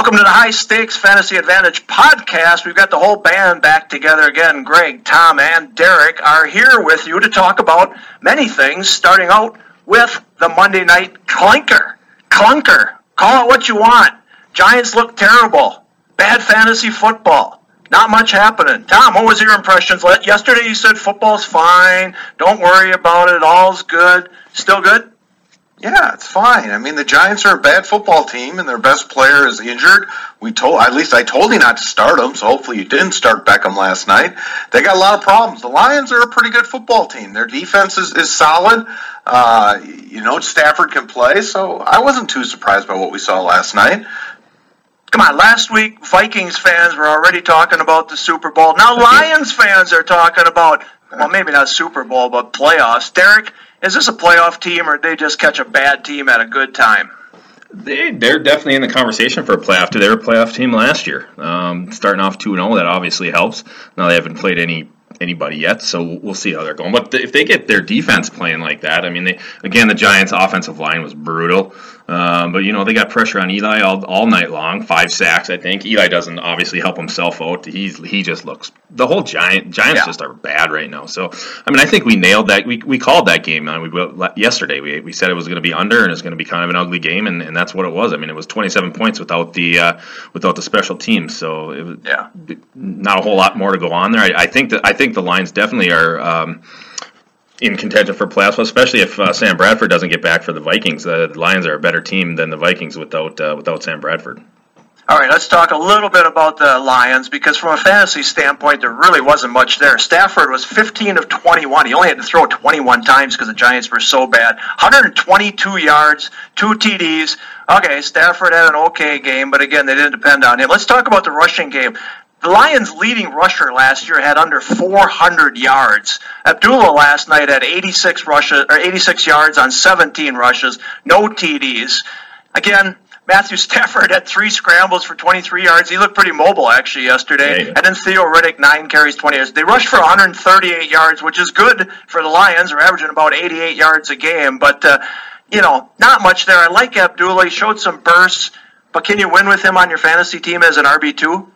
Welcome to the High Stakes Fantasy Advantage podcast. We've got the whole band back together again. Greg, Tom, and Derek are here with you to talk about many things, starting out with the Monday night clunker. Clunker. Call it what you want. Giants look terrible. Bad fantasy football. Not much happening. Tom, what was your impressions? Yesterday you said football's fine. Don't worry about it. All's good. Still good? Yeah, it's fine. I mean, the Giants are a bad football team, and their best player is injured. We told, at least I told you not to start him, so hopefully you didn't start Beckham last night. They got a lot of problems. The Lions are a pretty good football team. Their defense is, is solid. Uh, you know, Stafford can play, so I wasn't too surprised by what we saw last night. Come on, last week Vikings fans were already talking about the Super Bowl. Now Lions fans are talking about, well, maybe not Super Bowl, but playoffs. Derek, is this a playoff team or did they just catch a bad team at a good time? They they're definitely in the conversation for a playoff. They were a playoff team last year, um, starting off two zero. That obviously helps. Now they haven't played any anybody yet, so we'll see how they're going. But if they get their defense playing like that, I mean, they, again, the Giants' offensive line was brutal. Um, but you know they got pressure on Eli all, all night long, five sacks. I think Eli doesn't obviously help himself out. He's he just looks the whole Giant Giants Yeah. just are bad right now. So I mean I think we nailed that. We, we called that game. Uh, we yesterday we, we said it was going to be under and it's going to be kind of an ugly game, and, and that's what it was. I mean it was 27 points without the uh, without the special teams. So it was Yeah. not a whole lot more to go on there. I, I think that I think the Lions definitely are. Um, in contention for playoffs, especially if uh, Sam Bradford doesn't get back for the Vikings. Uh, the Lions are a better team than the Vikings without uh, without Sam Bradford. All right, let's talk a little bit about the Lions because from a fantasy standpoint, there really wasn't much there. Stafford was 15 of 21. He only had to throw 21 times because the Giants were so bad. 122 yards, two TDs. Okay, Stafford had an okay game, but again, they didn't depend on him. Let's talk about the rushing game. The Lions' leading rusher last year had under 400 yards. Abdullah last night had 86 rushes or 86 yards on 17 rushes, no TDs. Again, Matthew Stafford had three scrambles for 23 yards. He looked pretty mobile actually yesterday. Yeah. And then Theo Riddick nine carries, 20 yards. They rushed for 138 yards, which is good for the Lions. They're averaging about 88 yards a game, but uh, you know, not much there. I like Abdullah. He showed some bursts, but can you win with him on your fantasy team as an RB two?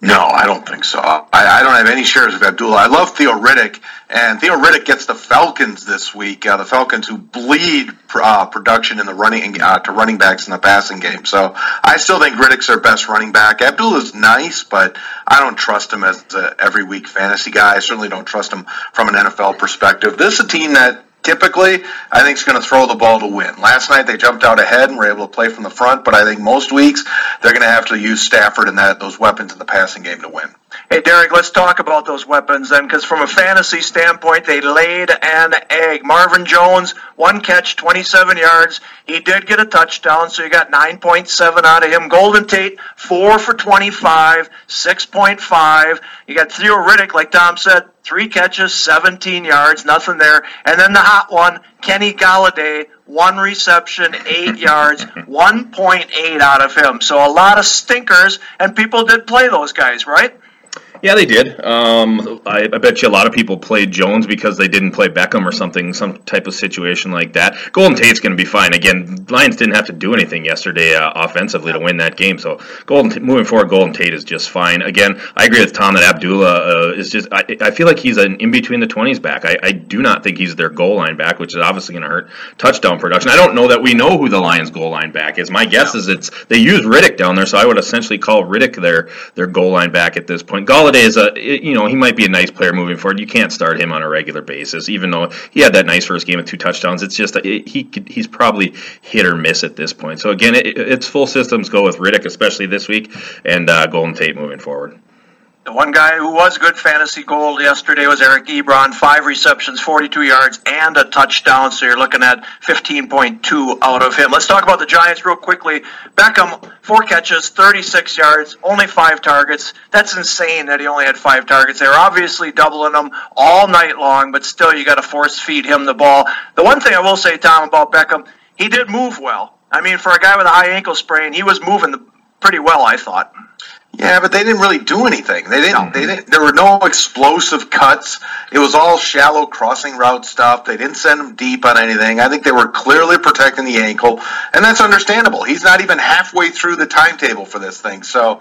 No, I don't think so. I, I don't have any shares of Abdullah. I love Theo Riddick, and Theo Riddick gets the Falcons this week. Uh, the Falcons who bleed uh, production in the running uh, to running backs in the passing game. So I still think Riddick's their best running back. Abdullah's nice, but I don't trust him as a every week fantasy guy. I certainly don't trust him from an NFL perspective. This is a team that typically I think is going to throw the ball to win. Last night they jumped out ahead and were able to play from the front, but I think most weeks they're going to have to use Stafford and that those weapons in the passing game to win. Hey, Derek, let's talk about those weapons then, because from a fantasy standpoint, they laid an egg. Marvin Jones, one catch, 27 yards. He did get a touchdown, so you got 9.7 out of him. Golden Tate, four for 25, 6.5. You got Theo Riddick, like Tom said, three catches, 17 yards, nothing there. And then the hot one, Kenny Golladay, one reception, eight yards, 1.8 out of him. So a lot of stinkers, and people did play those guys, right? Yeah, they did. Um, I, I, bet you a lot of people played Jones because they didn't play Beckham or something, some type of situation like that. Golden Tate's going to be fine. Again, Lions didn't have to do anything yesterday uh, offensively to win that game, so Golden moving forward, Golden Tate is just fine. Again, I agree with Tom that Abdullah uh, is just. I, I, feel like he's an in between the twenties back. I, I, do not think he's their goal line back, which is obviously going to hurt touchdown production. I don't know that we know who the Lions goal line back is. My guess is it's they use Riddick down there, so I would essentially call Riddick their their goal line back at this point. Is a you know he might be a nice player moving forward. You can't start him on a regular basis, even though he had that nice first game with two touchdowns. It's just it, he could, he's probably hit or miss at this point. So again, it, it's full systems go with Riddick, especially this week, and uh, Golden Tate moving forward. The one guy who was good fantasy gold yesterday was Eric Ebron, five receptions, 42 yards, and a touchdown. So you're looking at 15.2 out of him. Let's talk about the Giants real quickly. Beckham, four catches, 36 yards, only five targets. That's insane that he only had five targets. They were obviously doubling him all night long, but still you got to force feed him the ball. The one thing I will say, Tom, about Beckham, he did move well. I mean, for a guy with a high ankle sprain, he was moving pretty well, I thought. Yeah, but they didn't really do anything. They didn't. They mm-hmm. didn't. There were no explosive cuts. It was all shallow crossing route stuff. They didn't send him deep on anything. I think they were clearly protecting the ankle, and that's understandable. He's not even halfway through the timetable for this thing, so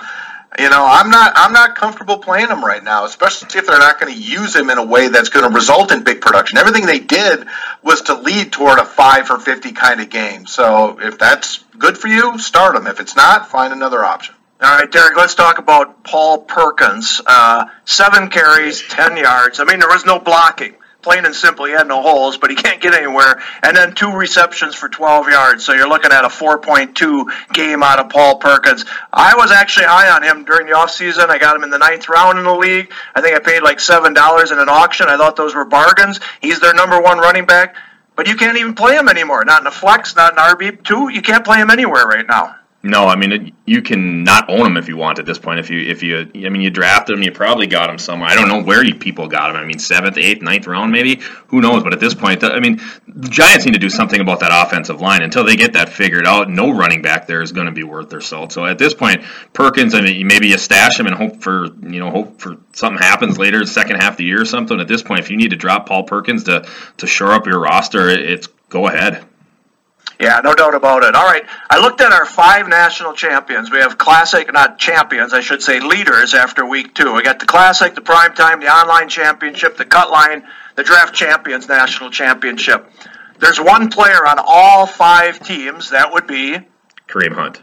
you know I'm not. I'm not comfortable playing him right now, especially if they're not going to use him in a way that's going to result in big production. Everything they did was to lead toward a five for fifty kind of game. So if that's good for you, start him. If it's not, find another option. All right, Derek, let's talk about Paul Perkins. Uh, seven carries, 10 yards. I mean, there was no blocking. Plain and simple, he had no holes, but he can't get anywhere. And then two receptions for 12 yards. So you're looking at a 4.2 game out of Paul Perkins. I was actually high on him during the offseason. I got him in the ninth round in the league. I think I paid like $7 in an auction. I thought those were bargains. He's their number one running back, but you can't even play him anymore. Not in a flex, not in RB2. You can't play him anywhere right now. No, I mean you can not own him if you want at this point. If you if you I mean you drafted him, you probably got him somewhere. I don't know where you people got him. I mean seventh, eighth, ninth round maybe. Who knows? But at this point, I mean the Giants need to do something about that offensive line until they get that figured out. No running back there is going to be worth their salt. So at this point, Perkins, I mean maybe you stash him and hope for you know hope for something happens later, second half of the year or something. At this point, if you need to drop Paul Perkins to to shore up your roster, it's go ahead. Yeah, no doubt about it. All right, I looked at our five national champions. We have classic, not champions, I should say leaders after week two. We got the classic, the prime time, the online championship, the cut line, the draft champions national championship. There's one player on all five teams. That would be Kareem Hunt.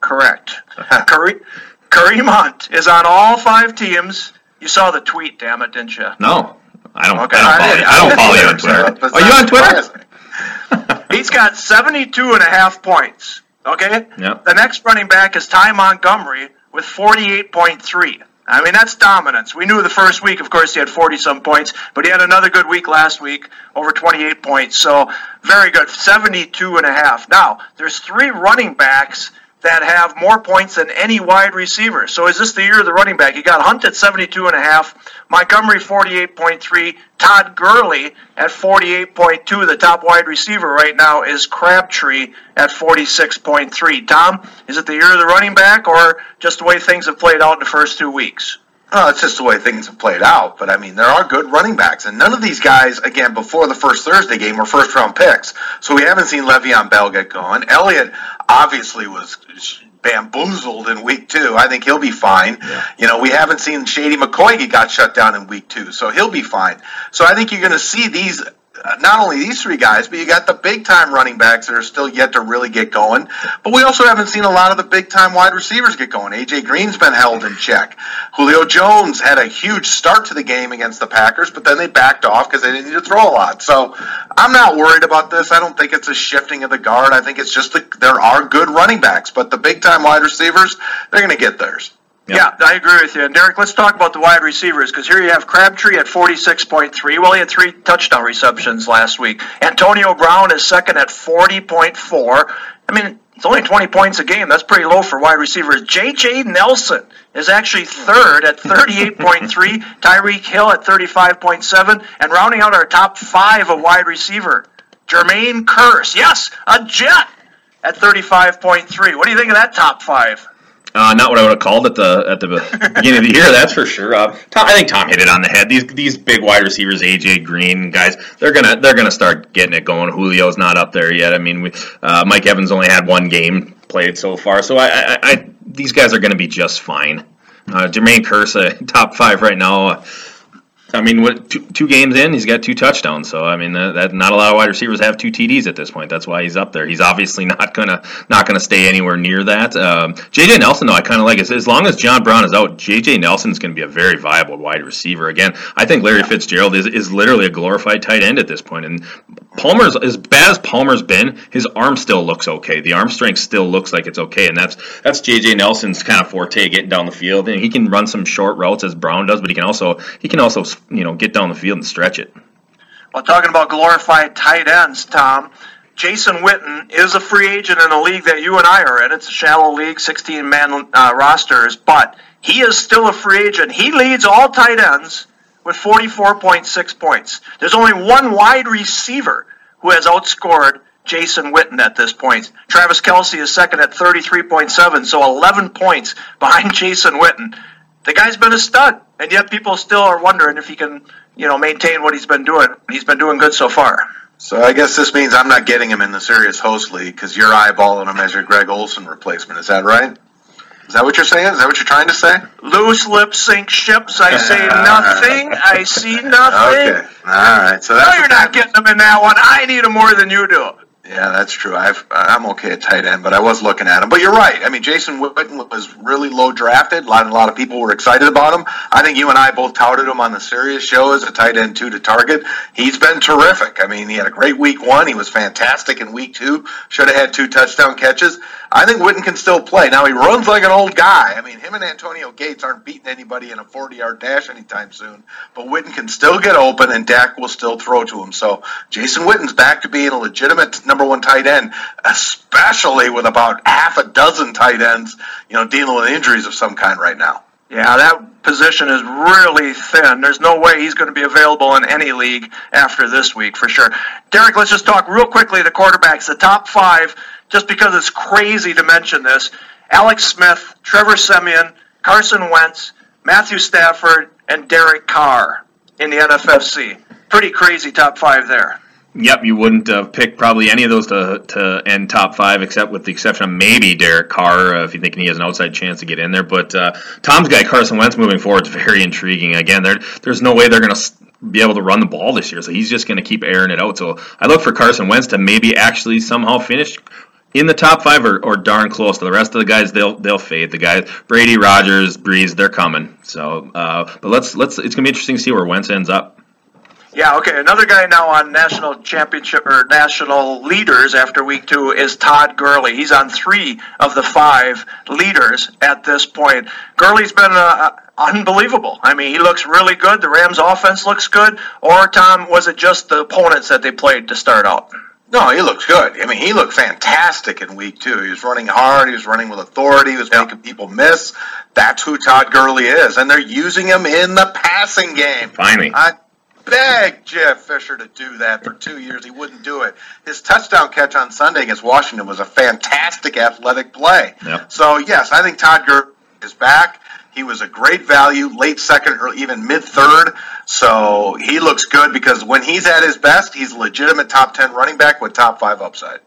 Correct. Kareem, Kareem Hunt is on all five teams. You saw the tweet, damn it, didn't you? No, I don't. Okay. I don't follow you. I don't follow you on Twitter. Are you on Twitter? He's got 72 and a half points. Okay? Yep. The next running back is Ty Montgomery with 48.3. I mean, that's dominance. We knew the first week, of course, he had 40 some points, but he had another good week last week, over 28 points. So, very good. 72 and a half. Now, there's three running backs that have more points than any wide receiver. So is this the year of the running back? You got Hunt at 72 and a half, Montgomery 48.3, Todd Gurley at 48.2. The top wide receiver right now is Crabtree at 46.3. Tom, is it the year of the running back or just the way things have played out in the first two weeks? Oh, it's just the way things have played out. But I mean, there are good running backs, and none of these guys, again, before the first Thursday game, were first round picks. So we haven't seen Le'Veon Bell get going. Elliott obviously was bamboozled in week two. I think he'll be fine. Yeah. You know, we haven't seen Shady McCoy He got shut down in week two, so he'll be fine. So I think you're going to see these Uh, not only these three guys, but you got the big time running backs that are still yet to really get going. But we also haven't seen a lot of the big time wide receivers get going. AJ Green's been held in check. Julio Jones had a huge start to the game against the Packers, but then they backed off because they didn't need to throw a lot. So I'm not worried about this. I don't think it's a shifting of the guard. I think it's just that there are good running backs, but the big time wide receivers, they're going to get theirs. Yeah, I agree with you. And Derek, let's talk about the wide receivers because here you have Crabtree at 46.3. Well, he had three touchdown receptions last week. Antonio Brown is second at 40.4. I mean, it's only 20 points a game. That's pretty low for wide receivers. J.J. Nelson is actually third at 38.3. Tyreek Hill at 35.7. And rounding out our top five of wide receiver, Jermaine Kearse. Yes, a Jet at 35.3. What do you think of that top five? Uh, not what I would have called at the at the beginning of the year, that's for sure. Uh, Tom, I think Tom hit it on the head. These these big wide receivers, AJ Green guys, they're gonna they're gonna start getting it going. Julio's not up there yet. I mean, we, uh, Mike Evans only had one game played so far, so I, I, I these guys are to be just fine. Uh, Jermaine Kearse, top five right now. I mean, what two, two, games in, he's got two touchdowns. So I mean, that, that, not a lot of wide receivers have two TDs at this point. That's why he's up there. He's obviously not gonna not gonna stay anywhere near that. Um, JJ Nelson, though, I kind of like it. As long as John Brown is out, JJ Nelson is going to be a very viable wide receiver. Again, I think Larry Fitzgerald is, is literally a glorified tight end at this point. And Palmer's as bad as Palmer's been, his arm still looks okay. The arm strength still looks like it's okay, and that's that's JJ Nelson's kind of forte, getting down the field. And he can run some short routes as Brown does, but he can also he can also you know get down the field and stretch it. Well, talking about glorified tight ends, Tom. Jason Witten is a free agent in a league that you and I are in. It's a shallow league, 16 man uh, rosters, but he is still a free agent. He leads all tight ends with 44.6 points. There's only one wide receiver who has outscored Jason Witten at this point. Travis Kelce is second at 33.7, so 11 points behind Jason Witten. The guy's been a stud, and yet people still are wondering if he can, you know, maintain what he's been doing. He's been doing good so far. So I guess this means I'm not getting him in the Sirius host league because you're eyeballing him as your Greg Olsen replacement. Is that right? Is that what you're saying? Is that what you're trying to say? Loose lips sink ships. I say nothing. I see nothing. Okay. All right. So that's no, you're not getting them in that one. I need them more than you do. Yeah, that's true. I've, I'm okay at tight end, but I was looking at him. But you're right. I mean, Jason Witten was really low drafted. A lot, a lot of people were excited about him. I think you and I both touted him on the Sirius show as a tight end two to target. He's been terrific. I mean, he had a great week one. He was fantastic in week two. Should have had two touchdown catches. I think Witten can still play. Now he runs like an old guy. I mean, him and Antonio Gates aren't beating anybody in a 40-yard dash anytime soon. But Witten can still get open, and Dak will still throw to him. So Jason Witten's back to being a legitimate number one tight end, especially with about half a dozen tight ends, you know, dealing with injuries of some kind right now. Yeah, that position is really thin. There's no way he's going to be available in any league after this week for sure. Derek, let's just talk real quickly the quarterbacks. The top five just because it's crazy to mention this. Alex Smith, Trevor Siemian, Carson Wentz, Matthew Stafford, and Derek Carr in the NFFC. Pretty crazy top five there. Yep, you wouldn't have uh, picked probably any of those to, to end top five, except with the exception of maybe Derek Carr, uh, if you think he has an outside chance to get in there. But uh, Tom's guy, Carson Wentz, moving forward is very intriguing. Again, there, there's no way they're going to be able to run the ball this year, so he's just going to keep airing it out. So I look for Carson Wentz to maybe actually somehow finish in the top five or, or darn close to the rest of the guys. They'll they'll fade. The guys Brady, Rodgers, Brees, they're coming. So, uh, but let's let's it's gonna be interesting to see where Wentz ends up. Yeah, okay. Another guy now on national championship or national leaders after week two is Todd Gurley. He's on three of the five leaders at this point. Gurley's been uh, unbelievable. I mean, he looks really good. The Rams' offense looks good. Or Tom, was it just the opponents that they played to start out? No, he looks good. I mean, he looked fantastic in week two. He was running hard. He was running with authority. He was making people miss. That's who Todd Gurley is, and they're using him in the passing game. Finally, I begged Jeff Fisher to do that for two years. He wouldn't do it. His touchdown catch on Sunday against Washington was a fantastic athletic play. Yep. So yes, I think Todd Gurley is back. He was a great value, late second or even mid third. So he looks good because when he's at his best, he's a legitimate top 10 running back with top five upside.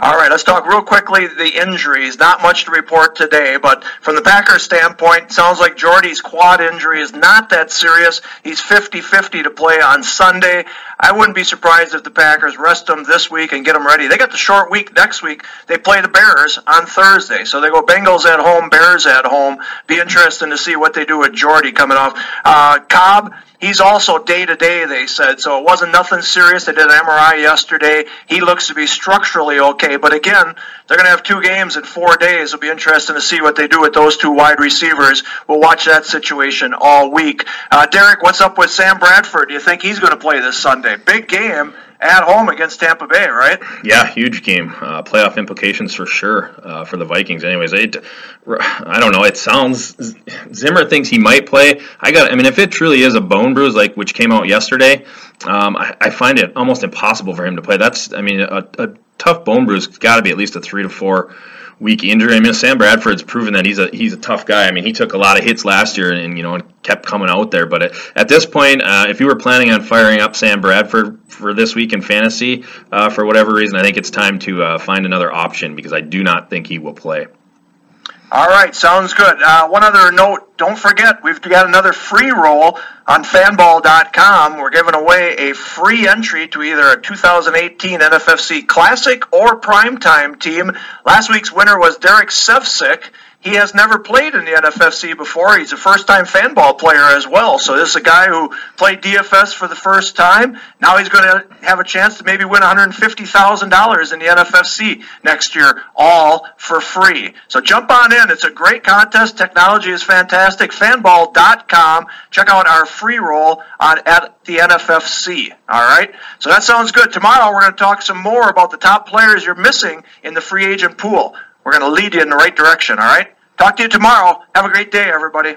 All right, let's talk real quickly the injuries. Not much to report today, but from the Packers standpoint, sounds like Jordy's quad injury is not that serious. He's 50-50 to play on Sunday. I wouldn't be surprised if the Packers rest him this week and get him ready. They got the short week next week. They play the Bears on Thursday. So they go Bengals at home, Bears at home. Be interesting to see what they do with Jordy coming off. Uh, Cobb, He's also day to day, they said, so it wasn't nothing serious. They did an MRI yesterday. He looks to be structurally okay, but again, they're going to have two games in four days. It'll be interesting to see what they do with those two wide receivers. We'll watch that situation all week. Uh, Derek, what's up with Sam Bradford? Do you think he's going to play this Sunday? Big game at home against Tampa Bay, right? Yeah, huge game. Uh, playoff implications for sure uh, for the Vikings. Anyways, it, I don't know. It sounds Zimmer thinks he might play. I got. I mean, if it truly is a bone bruise, like which came out yesterday, um, I, I, find it almost impossible for him to play. That's. I mean, a, a tough bone bruise got to be at least a three to four week injury. I mean, Sam Bradford's proven that he's a he's a tough guy. I mean, he took a lot of hits last year, and you know, and kept coming out there. But at, at this point, uh, if you were planning on firing up Sam Bradford for this week in fantasy uh, for whatever reason, I think it's time to uh, find another option because I do not think he will play. All right, sounds good. Uh, one other note don't forget, we've got another free roll on fanball.com. We're giving away a free entry to either a 2018 NFFC Classic or Primetime team. Last week's winner was Derek Sevcik. He has never played in the NFFC before. He's a first time fanball player as well. So this is a guy who played DFS for the first time. Now he's going to have a chance to maybe win $150,000 in the NFFC next year, all for free. So jump on in. It's a great contest. Technology is fantastic. Fanball.com. Check out our free roll on at the NFFC. All right. So that sounds good. Tomorrow we're going to talk some more about the top players you're missing in the free agent pool. We're going to lead you in the right direction. All right. Talk to you tomorrow. Have a great day, everybody.